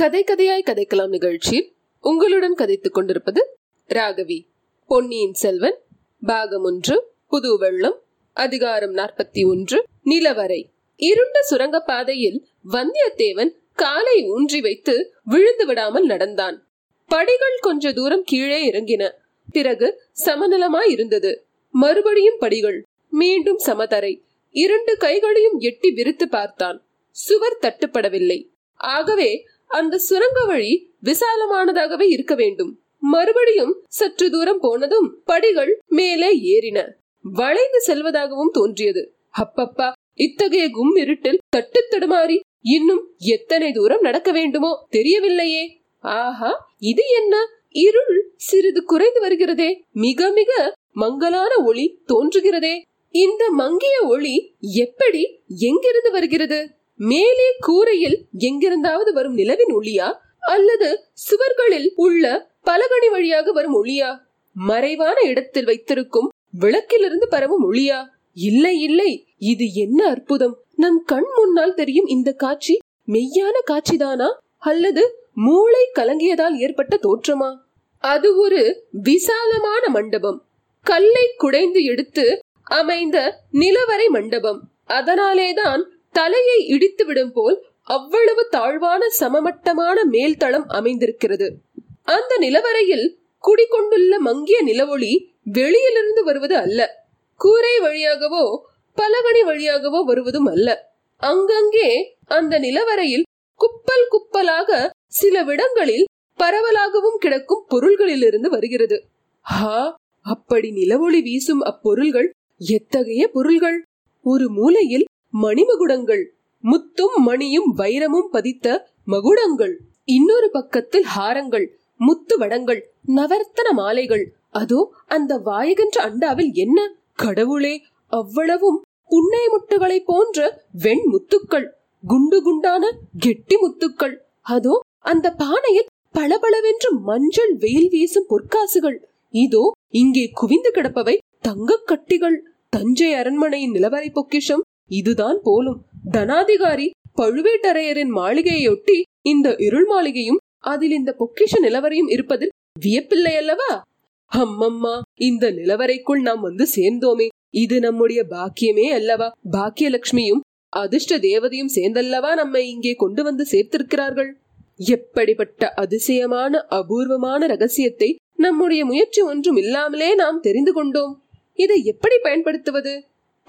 கதை கதையாய் கதைக்கலாம் நிகழ்ச்சியில் உங்களுடன் கதைத்துக் கொண்டிருப்பது ராகவி. பொன்னியின் செல்வன் பாகம் ஒன்று புது வெள்ளம் அதிகாரம் நாற்பத்தி ஒன்று நிலவரை. இருண்ட சுரங்கப்பாதையில் வந்தியத்தேவன் காலை ஊன்றி வைத்து விழுந்து விடாமல் நடந்தான். படிகள் கொஞ்ச தூரம் கீழே இறங்கின. பிறகு சமநலமாய் இருந்தது. மறுபடியும் படிகள் மீண்டும் சமதரை. இரண்டு கைகளையும் எட்டி விரித்து பார்த்தான். சுவர் தட்டுப்படவில்லை. ஆகவே அந்த சுரங்க வழி விசாலமானதாகவே இருக்க வேண்டும். மறுபடியும் சற்று தூரம் போனதும் படிகள் மேலே ஏறின. வளைந்து செல்வதாகவும் தோன்றியது. அப்பப்பா இத்தகைய கும் இருட்டில் தட்டு தடுமாறி இன்னும் எத்தனை தூரம் நடக்க வேண்டுமோ தெரியவில்லையே. ஆஹா இது என்ன? இருள் சிறிது குறைந்து வருகிறதே. மிக மிக மங்கலான ஒளி தோன்றுகிறதே. இந்த மங்கிய ஒளி எப்படி எங்கிருந்து வருகிறது? மேலே கூரையில் எங்கிருந்தாவது வரும் நிலவின் ஒளியா? அல்லது சுவர்களில் உள்ள பலகணி வழியாக வரும் ஒளியா? மறைவான இடத்தில் வைத்திருக்கும் விளக்கிலிருந்து பரவும் ஒளியா? இல்லை இல்லை. இது என்ன அற்புதம்? நம் கண் முன்னால் தெரியும் இந்த காட்சி மெய்யான காட்சிதானா? அல்லது மூளை கலங்கியதால் ஏற்பட்ட தோற்றமா? அது ஒரு விசாலமான மண்டபம். கல்லை குடைந்து எடுத்து அமைந்த நிலவரை மண்டபம். அதனாலேதான் தலையை இடித்துவிடும் போல் அவ்வளவு தாழ்வான சமமட்டமான மேல்தளம் அமைந்திருக்கிறது. அந்த நிலவரையில் குடிகொண்டுள்ள மங்கிய நிலவொளி வெளியிலிருந்து வருவது அல்ல. கூரை வழியாகவோ பலகணி வழியாகவோ வருவதும் அல்ல. அங்கங்கே அந்த நிலவரையில் குப்பல் குப்பலாக சில விடங்களில் பரவலாகவும் கிடக்கும் பொருள்களிலிருந்து வருகிறது. ஹா! அப்படி நிலவொளி வீசும் அப்பொருள்கள் எத்தகைய பொருள்கள்? ஒரு மூலையில் மணிமகுடங்கள். முத்தும் மணியும் வைரமும் பதித்த மகுடங்கள். இன்னொரு பக்கத்தில் ஹாரங்கள் முத்து வடங்கள் நவர்த்தன மாலைகள். அதோ அந்த வாயகன்ற அண்டாவில் என்ன? கடவுளே அவ்வளவும் புன்னை முட்டுகளை போன்ற வெண் முத்துக்கள் குண்டு குண்டான கெட்டி முத்துக்கள். அதோ அந்த பானையில் பளபளவென்று மஞ்சள் வெயில் வீசும் பொற்காசுகள். இதோ இங்கே குவிந்து கிடப்பவை தங்கக் கட்டிகள். தஞ்சை அரண்மனையின் நிலவரை பொக்கிஷம் இதுதான் போலும். தனாதிகாரி பழுவேட்டரையரின் மாளிகையொட்டி இந்த இருள் மாளிகையும் அதில் இந்த பொக்கிஷ நிலவரையும் இருப்பதில் வியப்பில்லை அல்லவா? அம்மம்மா இந்த நிலவரைக்குள் நாம் வந்து சேர்ந்தோமே. இது நம்முடைய பாக்கியமே அல்லவா? பாக்கியலட்சுமியும் அதிர்ஷ்ட தேவதையும் சேர்ந்தல்லவா நம்மை இங்கே கொண்டு வந்து சேர்த்திருக்கிறார்கள்? எப்படிப்பட்ட அதிசயமான அபூர்வமான ரகசியத்தை நம்முடைய முயற்சி ஒன்றும் இல்லாமலே நாம் தெரிந்து கொண்டோம். இதை எப்படி பயன்படுத்துவது?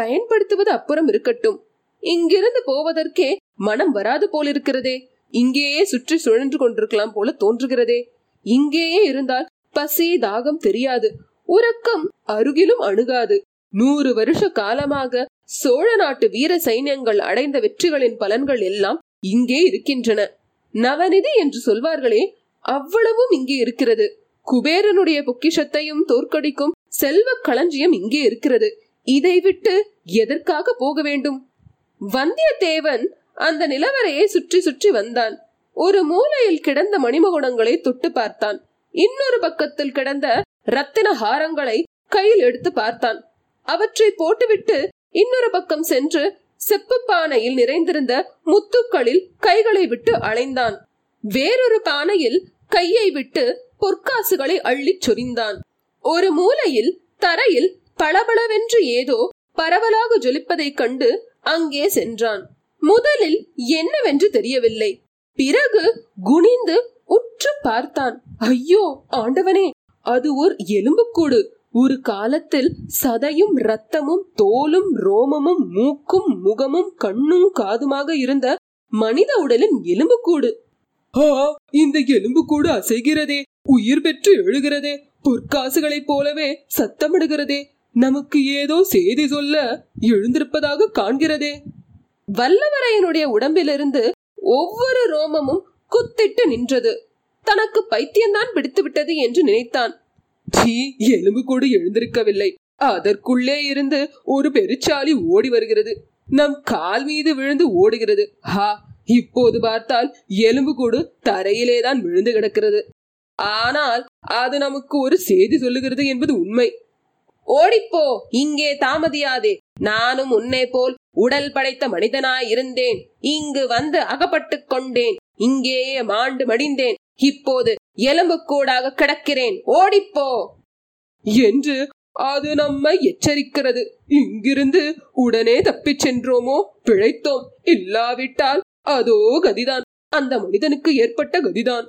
பயன்படுத்துவது அப்புறம் இருக்கட்டும். இங்கிருந்து போவதற்கே மனம் வராது போலிருக்கிறதே. இங்கேயே சுற்றி சுழன்று கொண்டிருக்கலாம் போல தோன்றுகிறதே. இங்கேயே இருந்தால் பசி தாகம் தெரியாது. உறக்கம் அருகிலும் அணுகாது. நூறு வருஷ காலமாக சோழ நாட்டு வீர சைன்யங்கள் அடைந்த வெற்றிகளின் பலன்கள் எல்லாம் இங்கே இருக்கின்றன. நவநிதி என்று சொல்வார்களே அவ்வளவும் இங்கே இருக்கிறது. குபேரனுடைய பொக்கிஷத்தையும் தோற்கடிக்கும் செல்வ களஞ்சியம் இங்கே இருக்கிறது. இதை விட்டு எதற்காக போக வேண்டும்? வந்தியத்தேவன் அந்த நிலவரையை சுற்றி சுற்றி வந்தான். ஒரு மூலையில் கிடந்த மணிமகுடங்களை தொட்டு பார்த்தான். இன்னொரு பக்கத்தில் கிடந்த ரத்தின ஹாரங்களை கையில் எடுத்து பார்த்தான். அவற்றை போட்டுவிட்டு இன்னொரு பக்கம் சென்று செப்பு பானையில் நிறைந்திருந்த முத்துக்களில் கைகளை விட்டு அலைந்தான். வேறொரு பானையில் கையை விட்டு பொற்காசுகளை அள்ளிச் சொரிந்தான். ஒரு மூலையில் தரையில் பளபளவென்று ஏதோ பரவலாக ஜொலிப்பதைக் கண்டு அங்கே சென்றான். முதலில் என்னவென்று தெரியவில்லை. பிறகு குனிந்து உற்று பார்த்தான். ஐயோ ஆண்டவனே அது ஒரு எலும்புக்கூடு. ஒரு காலத்தில் சதையும் ரத்தமும் தோலும் ரோமமும் மூக்கும் முகமும் கண்ணும் காதுமாக இருந்த மனித உடலின் எலும்புக்கூடு. ஆ இந்த எலும்புக்கூடு அசைகிறதே உயிர் பெற்று எழுகிறதே பொற்காசுகளைப் போலவே சத்தமிடுகிறதே. நமக்கு ஏதோ செய்தி சொல்ல எழுந்திருப்பதாக காண்கிறதே. வல்லவரையனுடைய உடம்பிலிருந்து ஒவ்வொரு ரோமமும் குத்திட்டு நின்றது. தனக்கு பைத்தியம்தான் பிடித்து விட்டது என்று நினைத்தான். ஜீ எலும்பு கூட எழுந்திருக்கவில்லை. அதற்குள்ளே இருந்து ஒரு பெருச்சாலி ஓடி வருகிறது. நம் கால் மீது விழுந்து ஓடுகிறது. ஹா இப்போது பார்த்தால் எலும்பு கூடு தரையிலேதான் விழுந்து கிடக்கிறது. ஆனால் அது நமக்கு ஒரு செய்தி சொல்லுகிறது என்பது உண்மை. ஓடிப்போ இங்கே தாமதியாதே. நானும் உன்னை போல் உடல் படைத்த மனிதனாய் இருந்தேன் இங்கு வந்து அகப்பட்டுக் கொண்டேன். இங்கேயே மாண்டு மடிந்தேன். இப்போது எலும்புக்கூடாக கிடக்கிறேன். ஓடிப்போ. என்று அது நம்மை எச்சரிக்கிறது. இங்கிருந்து உடனே தப்பிச் சென்றோமோ? பிழைத்தோம். இல்லாவிட்டால் அதோ கதிதான். அந்த மனிதனுக்கு ஏற்பட்ட கதிதான்.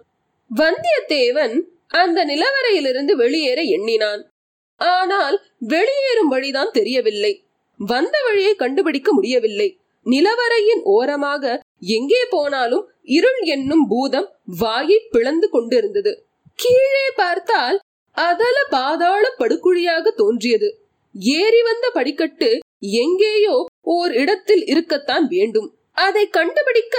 வந்தியத்தேவன் அந்த நிலவரையிலிருந்து வெளியேற எண்ணினான். ஆனால் வெளியேறும் வழிதான் தெரியவில்லை. வந்த வழியை கண்டுபிடிக்க முடியவில்லை. நிலவரையின் ஓரமாக எங்கே போனாலும் இருள் என்னும் பூதம் வாயை பிளந்து கொண்டிருந்தது. கீழே பார்த்தால் அதல பாதாள படுகுழியாக தோன்றியது. ஏறி வந்த படிக்கட்டு எங்கேயோ ஓர் இடத்தில் இருக்கத்தான் வேண்டும். அதை கண்டுபிடிக்க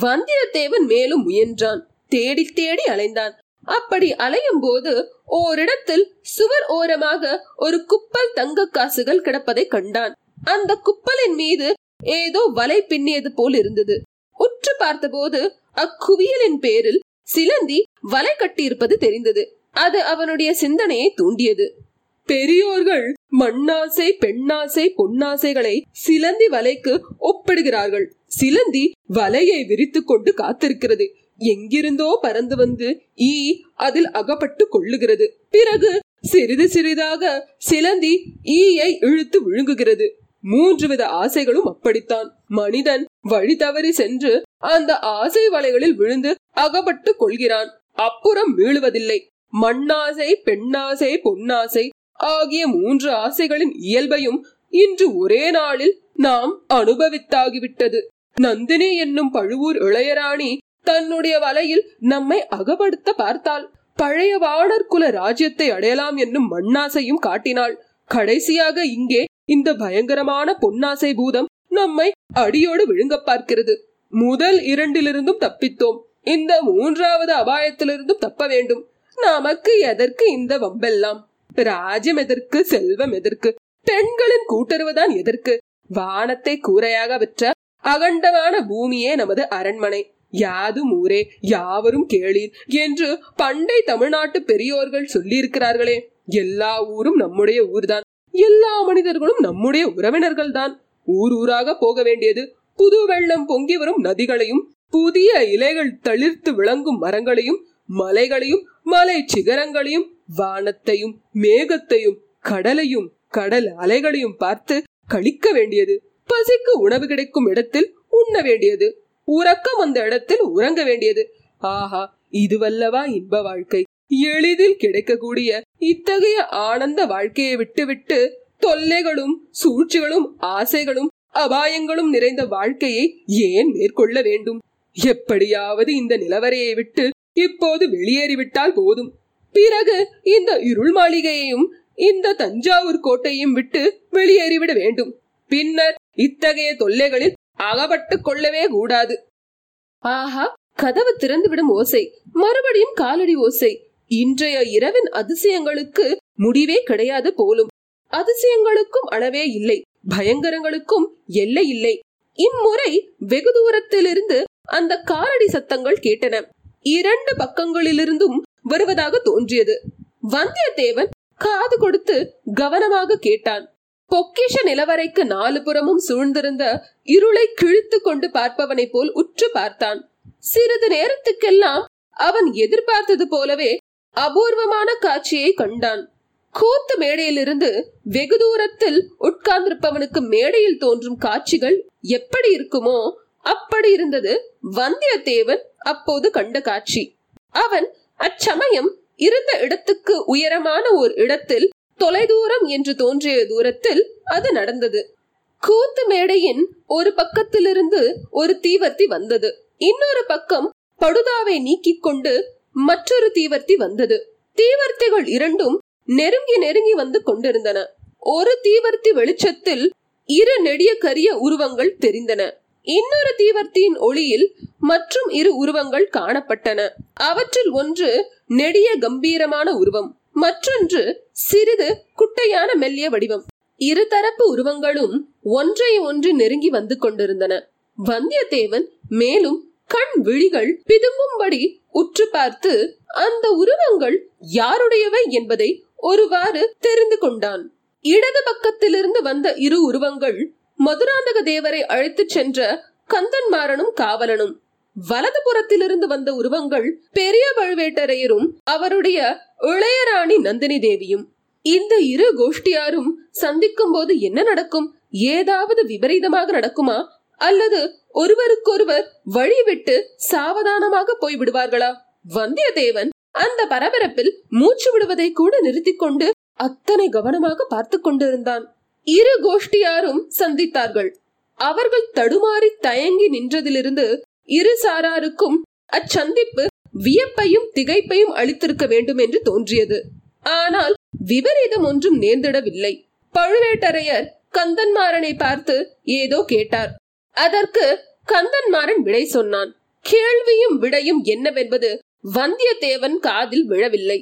வந்தியத்தேவன் மேலும் முயன்றான். தேடி தேடி அலைந்தான். அப்படி அலையும் போது ஓரிடத்தில் சுவர் ஓரமாக ஒரு குப்பல் தங்க காசுகள் கிடப்பதை கண்டான். அந்த குப்பலின் மீது ஏதோ வலை பின்னியது போல் இருந்தது. உற்று பார்த்தபோது அக்குவியலின் பேரில் சிலந்தி வலை கட்டியிருப்பது தெரிந்தது. அது அவனுடைய சிந்தனையை தூண்டியது. பெரியோர்கள் மண்ணாசை பெண்ணாசை பொன்னாசைகளை சிலந்தி வலைக்கு ஒப்பிடுகிறார்கள். சிலந்தி வலையை விரித்து கொண்டு காத்திருக்கிறது. எங்கிருந்தோ பறந்து வந்து ஈ அதில் அகப்பட்டு கொள்ளுகிறது. பிறகு சிறிது சிறிதாக சிலந்தி ஈயை இழுத்து விழுங்குகிறது. மூன்று வித ஆசைகளும் அப்படித்தான். மனிதன் வழி தவறி சென்று அந்த ஆசை வலைகளில் விழுந்து அகப்பட்டு கொள்கிறான். அப்புறம் மீளுவதில்லை. மண்ணாசை பெண்ணாசை பொன்னாசை ஆகிய மூன்று ஆசைகளின் இயல்பையும் இன்று ஒரே நாளில் நாம் அனுபவித்தாகிவிட்டது. நந்தினி என்னும் பழுவூர் இளையராணி தன்னுடைய வலையில் நம்மை அகப்படுத்த பார்த்தாள். பழைய வாடர் குல ராஜ்யத்தை அடையலாம் என்னும் மண்ணாசையும் காட்டினாள். கடைசியாக இங்கே இந்த பயங்கரமான பொன்னாசை பூதம் நம்மை அடியோடு விழுங்க பார்க்கிறது. முதல் இரண்டிலிருந்தும் தப்பித்தோம். இந்த மூன்றாவது அபாயத்திலிருந்தும் தப்ப வேண்டும். நமக்கு எதற்கு இந்த வம்பெல்லாம்? ராஜ்யம் எதற்கு? செல்வம் எதற்கு? பெண்களின் கூட்டுறவுதான் எதற்கு? வானத்தை கூரையாக விற்ற அகண்டமான பூமியே நமது அரண்மனை. யாதும் ஊரே யாவரும் கேளீர் என்று பண்டை தமிழ்நாட்டு பெரியோர்கள் சொல்லியிருக்கிறார்களே. எல்லா ஊரும் நம்முடைய ஊர்தான். எல்லா மனிதர்களும் நம்முடைய உறவினர்கள் தான் ஊர் ஊராக போக வேண்டியது புது வெள்ளம் பொங்கி வரும் நதிகளையும் புதிய இலைகள் தளிர்த்து விளங்கும் மரங்களையும் மலைகளையும் மலை சிகரங்களையும் வானத்தையும் மேகத்தையும் கடலையும் கடல் அலைகளையும் பார்த்து கழிக்க வேண்டியது. பசிக்கு உணவு கிடைக்கும் இடத்தில் உண்ண வேண்டியது. உறக்கம் அந்த இடத்தில் உறங்க வேண்டியது. ஆஹா இதுவல்லவா இன்ப வாழ்க்கை. எளிதில் கிடைக்கக்கூடிய இத்தகைய ஆனந்த வாழ்க்கையை விட்டுவிட்டு தொல்லைகளும் சூழ்ச்சிகளும் ஆசைகளும் அபாயங்களும் நிறைந்த வாழ்க்கையை ஏன் மேற்கொள்ள வேண்டும்? எப்படியாவது இந்த நிலவரையை விட்டு இப்போது வெளியேறிவிட்டால் போதும். பிறகு இந்த இருள் மாளிகையையும் இந்த தஞ்சாவூர் கோட்டையும் விட்டு வெளியேறிவிட வேண்டும். பின்னர் இத்தகைய தொல்லைகளில் அகப்பட்டு கொள்ளவே கூடாது. ஆஹா கதவு திறந்துவிடும் ஓசை. மறுபடியும் காலடி ஓசை. இன்றைய இரவின் அதிசயங்களுக்கு முடிவே கிடையாது போலும். அதிசயங்களுக்கும் அளவே இல்லை. பயங்கரங்களுக்கும் எல்லை இல்லை. இம்முறை வெகு தூரத்திலிருந்து அந்த காலடி சத்தங்கள் கேட்டன. இரண்டு பக்கங்களிலிருந்தும் வருவதாக தோன்றியது. வந்தியத்தேவன் காது கொடுத்து கவனமாக கேட்டான். பொக்கிஷ நிலவரைக்கு நாலு புறமும் சூழ்ந்திருந்த இருளை கிழித்து கொண்டு பார்ப்பவனை போல் உற்று பார்த்தான். சிறிது நேரத்துக்கெல்லாம் அவன் எதிர்பார்த்தது போலவே அபூர்வமான காட்சியை கண்டான். கூத்து மேடையிலிருந்து வெகு தூரத்தில் உட்கார்ந்திருப்பவனுக்கு மேடையில் தோன்றும் காட்சிகள் எப்படி இருக்குமோ அப்படி இருந்தது வந்தியத்தேவன் அப்போது கண்ட காட்சி. அவன் அச்சமயம் இருந்த இடத்துக்கு உயரமான ஒரு இடத்தில் தொலைதூரம் என்று தோன்றிய தூரத்தில் அது நடந்தது. கூத்து மேடையின் ஒரு பக்கத்திலிருந்து ஒரு தீவர்த்தி வந்தது. இன்னொரு பக்கம் படுதாவை நீக்கிக் கொண்டு மற்றொரு தீவர்த்தி வந்தது. தீவர்த்திகள் இரண்டும் நெருங்கி நெருங்கி வந்து கொண்டிருந்தன. ஒரு தீவர்த்தி வெளிச்சத்தில் இரு நெடிய கரிய உருவங்கள் தெரிந்தன. இன்னொரு தீவர்த்தியின் ஒளியில் மற்றும் இரு உருவங்கள் காணப்பட்டன. அவற்றில் ஒன்று நெடிய கம்பீரமான உருவம் மற்றொன்று சிறிது குட்டையான மெல்லிய வடிவம். இருதரப்பு உருவங்களும் ஒன்றை ஒன்று நெருங்கி வந்து கொண்டிருந்தன. வந்தியத்தேவன் மேலும் கண் விழிகள் பிதுங்கும்படி உற்று பார்த்து அந்த உருவங்கள் யாருடையவை என்பதை ஒருவாறு தெரிந்து கொண்டான். இடது பக்கத்திலிருந்து வந்த இரு உருவங்கள் மதுராந்தக தேவரை அழைத்துச் சென்ற கந்தன்மாறனும் காவலனும். வலது புறத்திலிருந்து வந்த உருவங்கள் பெரிய பழுவேட்டரையரும் அவருடைய இளையராணி நந்தினி தேவியும். இந்த இரு கோஷ்டியாரும் சந்திக்கும் போது என்ன நடக்கும்? ஏதாவது விபரீதமாக நடக்குமா? அல்லது ஒருவருக்கொருவர் வழிவிட்டு சாவதானமாக போய் விடுவார்களா வந்தியத்தேவன் அந்த பரபரப்பில் மூச்சு விடுவதை கூட நிறுத்திக் கொண்டு அத்தனை கவனமாக பார்த்து கொண்டிருந்தான். இரு கோஷ்டியாரும் சந்தித்தார்கள். அவர்கள் தடுமாறி தயங்கி நின்றதிலிருந்து இரு சாராருக்கும் அச்சந்திப்பு வியப்பையும் திகைப்பையும் அளித்திருக்க வேண்டும் என்று தோன்றியது. ஆனால் விபரீதம் ஒன்றும் நேர்ந்திடவில்லை. பழுவேட்டரையர் கந்தன்மாறனை பார்த்து ஏதோ கேட்டார். அதற்கு கந்தன்மாறன் விடை சொன்னான். கேள்வியும் விடையும் என்னவென்பது வந்தியத்தேவன் காதில் விழவில்லை.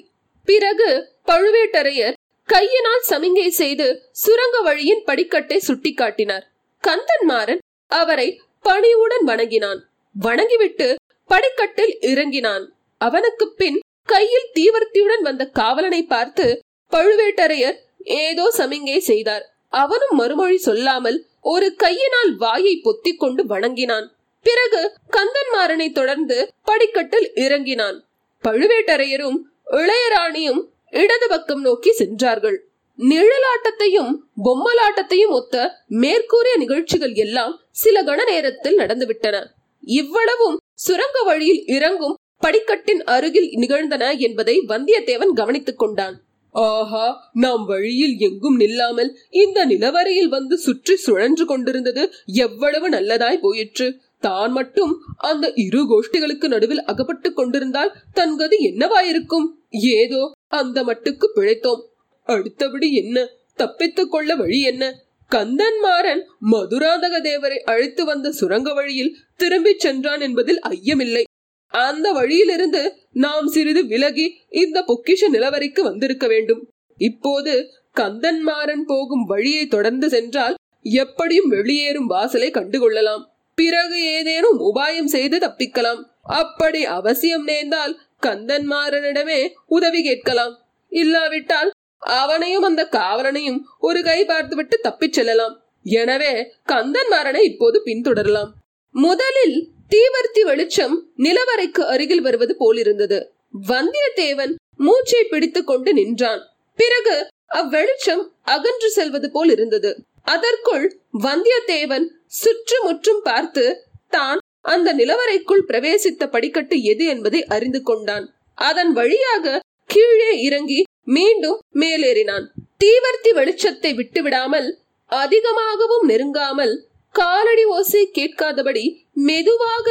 பிறகு பழுவேட்டரையர் கையினால் சமிங்கை செய்து சுரங்க வழியின் படிக்கட்டை சுட்டிக்காட்டினார். கந்தன்மாறன் அவரை பணிவுடன் வணங்கினான். வணங்கிவிட்டு படிக்கட்டில் இறங்கினான். அவனுக்கு பின் கையில் தீவர்த்தியுடன் வந்த காவலனை பார்த்து பழுவேட்டரையர் ஏதோ சமிங்கை செய்தார். அவனும் மறுமொழி சொல்லாமல் ஒரு கையினால் வாயை பொத்திக் கொண்டு வணங்கினான். பிறகு கந்தன்மாறனை தொடர்ந்து படிக்கட்டில் இறங்கினான். பழுவேட்டரையரும் இளையராணியும் இடது பக்கம் நோக்கி சென்றார்கள். நிழலாட்டத்தையும் பொம்மலாட்டத்தையும் ஒத்த மேற்கூறிய நிகழ்ச்சிகள் எல்லாம் சில கண நேரத்தில் நடந்துவிட்டன. இவ்வளவும் சுரங்க வழியில் இறங்கும் படிக்கட்டின் அருகில் நிகழ்ந்தன என்பதை வந்தியத்தேவன் கவனித்துக் கொண்டான். ஆஹா நாம் வழியில் எங்கும் நில்லாமல் இந்த நிலவரையில் வந்து சுற்றி சுழன்று கொண்டிருந்தது எவ்வளவு நல்லதாய் போயிற்று. தான் மட்டும் அந்த இரு கோஷ்டிகளுக்கு நடுவில் அகப்பட்டுக் கொண்டிருந்தால் தன் கதி என்னவாயிருக்கும்? ஏதோ அந்த மட்டுக்கு பிழைத்தோம். அடுத்தபடி என்ன? தப்பித்துக் கொள்ள வழி என்ன? கந்தன்மாறன் மதுராந்தக தேவரை அழைத்து வந்த சுரங்க வழியில் திரும்பிச் சென்றான் என்பதில் ஐயமில்லை. அந்த வழியிலிருந்து நாம் சிறிது விலகி இந்த பொக்கிஷ நிலவரைக்கு வந்திருக்க வேண்டும். இப்போது கந்தன்மாறன் போகும் வழியை தொடர்ந்து சென்றால் எப்படியும் வெளியேறும் வாசலை கண்டுகொள்ளலாம். பிறகு ஏதேனும் உபாயம் செய்து தப்பிக்கலாம். அப்படி அவசியம் நேர்ந்தால் கந்தன்மாறனிடமே உதவி கேட்கலாம். இல்லாவிட்டால் அவனையும் அந்த காவலனையும் ஒரு கை பார்த்துவிட்டு தப்பிச் செல்லலாம். எனவே கந்தன்மாறனை இப்போது பின்தொடரலாம். முதலில் தீவர்த்தி வெளிச்சம் நிலவரைக்கு அருகில் வருவது போலிருந்தது. வந்தியத்தேவன் மூச்சை பிடித்துக் கொண்டு நின்றான். பிறகு அவ்வெளிச்சம் அகன்று செல்வது போல் இருந்தது. அதற்குள் வந்தியத்தேவன் சுற்றுமுற்றும் பார்த்து தான் அந்த நிலவரைக்குள் பிரவேசித்த படிக்கட்டு எது என்பதை அறிந்து கொண்டான். அதன் வழியாக கீழே இறங்கி மீண்டும் மேலேறினான். தீவர்த்தி வெளிச்சத்தை விட்டுவிடாமல் அதிகமாகவும் நெருங்காமல் காலடி ஓசை கேட்காதபடி மெதுவாக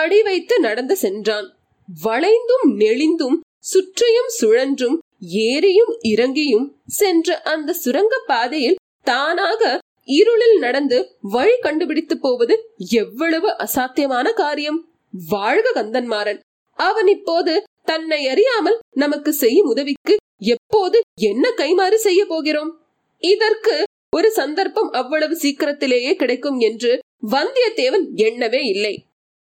அடி வைத்து நடந்து சென்றான். வளைந்தும் நெளிந்தும் சுற்றியும் சுழன்றும் ஏறியும் இறங்கியும் சென்ற அந்த சுரங்க பாதையில் தானாக இருளில் நடந்து வழி கண்டுபிடித்து போவது எவ்வளவு அசாத்தியமான காரியம்! வாழ்க கந்தன்மாறன்! அவன் இப்போது தன்னை அறியாமல் நமக்கு செய்யும் உதவிக்கு எப்போது என்ன கைமாறு செய்ய போகிறோம்? இதற்கு ஒரு சந்தர்ப்பம் அவ்வளவு சீக்கிரத்திலேயே கிடைக்கும் என்று வந்தியத்தேவன் எண்ணவே இல்லை.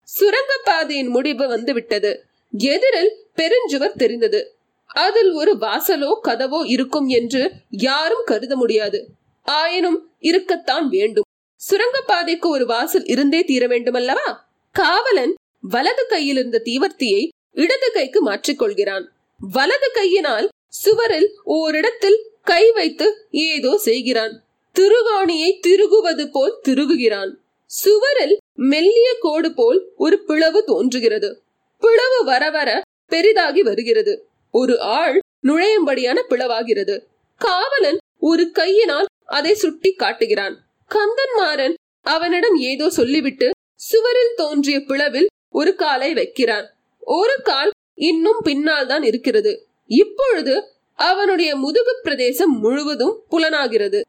சுரங்க பாதையின் முடிவு வந்துவிட்டது. எதிரில் பெருஞ்சுவர் தெரிந்தது. அதில் ஒரு வாசலோ கதவோ இருக்கும் என்று யாரும் கருத முடியாது. ஆயினும் இருக்கத்தான் வேண்டும். சுரங்கப்பாதைக்கு ஒரு வாசல் இருந்தே தீர வேண்டுமல்லவா? காவலன் வலது கையில் இருந்த தீவர்த்தியை இடது கைக்கு மாற்றிக்கொள்கிறான். வலது கையினால் சுவரில் ஓரிடத்தில் கை வைத்து ஏதோ செய்கிறான். திருகாணியை திருகுவது போல் திருகுகிறான். சுவரில் மெல்லிய கோடு போல் ஒரு பிளவு தோன்றுகிறது. பிளவு வர வர பெரிதாகி வருகிறது. ஒரு ஆள் நுழையும்படியான பிளவாகிறது. காவலன் ஒரு கையினால் அதை சுட்டி காட்டுகிறான். கந்தன்மாறன் அவனிடம் ஏதோ சொல்லிவிட்டு சுவரில் தோன்றிய பிளவில் ஒரு காலை வைக்கிறான். ஒரு கால் இன்னும் பின்னால் தான் இருக்கிறது. இப்பொழுது அவனுடைய முதுகு பிரதேசம் முழுவதும் புலனாகிறது.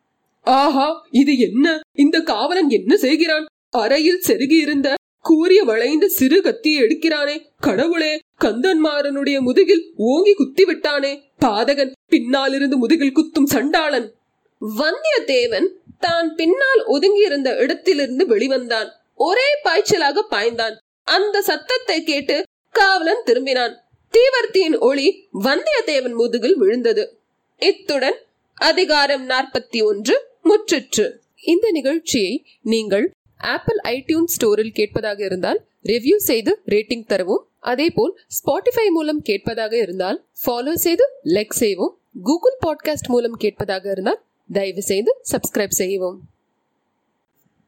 ஆஹா இது என்ன? இந்த காவலன் என்ன செய்கிறான்? அறையில் செருகி இருந்த கூறிய வளைந்த சிறு கத்தியை எடுக்கிறானே. கடவுளே கந்தன்மாறனுடைய முதுகில் ஓங்கி குத்தி விட்டானே பாதகன் பின்னாலிருந்து முதுகில் குத்தும் சண்டாளன். வந்தியத்தேவன் தான் பின்னால் ஒதுங்கியிருந்த இடத்திலிருந்து வெளிவந்தான். ஒரே பாய்ச்சலாக பாய்ந்தான். அந்த சத்தத்தை கேட்டு காவலன் திரும்பினான். தீவர்த்தியின் ஒளி வந்தியத்தேவன் முதுகில் விழுந்தது. இத்துடன் அதிகாரம் நாற்பத்தி ஒன்று முற்றிற்று. இந்த நிகழ்ச்சியை நீங்கள் ஆப்பிள் ஐடியூன் ஸ்டோரில் கேட்பதாக இருந்தால் ரிவ்யூ செய்து ரேட்டிங் தரவும். அதேபோல் ஸ்பாட்டிஃபை மூலம் கேட்பதாக இருந்தால் ஃபாலோ செய்து லைக் செய்வோம் கூகுள் பாட்காஸ்ட் மூலம் கேட்பதாக இருந்தால் தயவு செய்து சப்ஸ்கிரைப் செய்யவும்.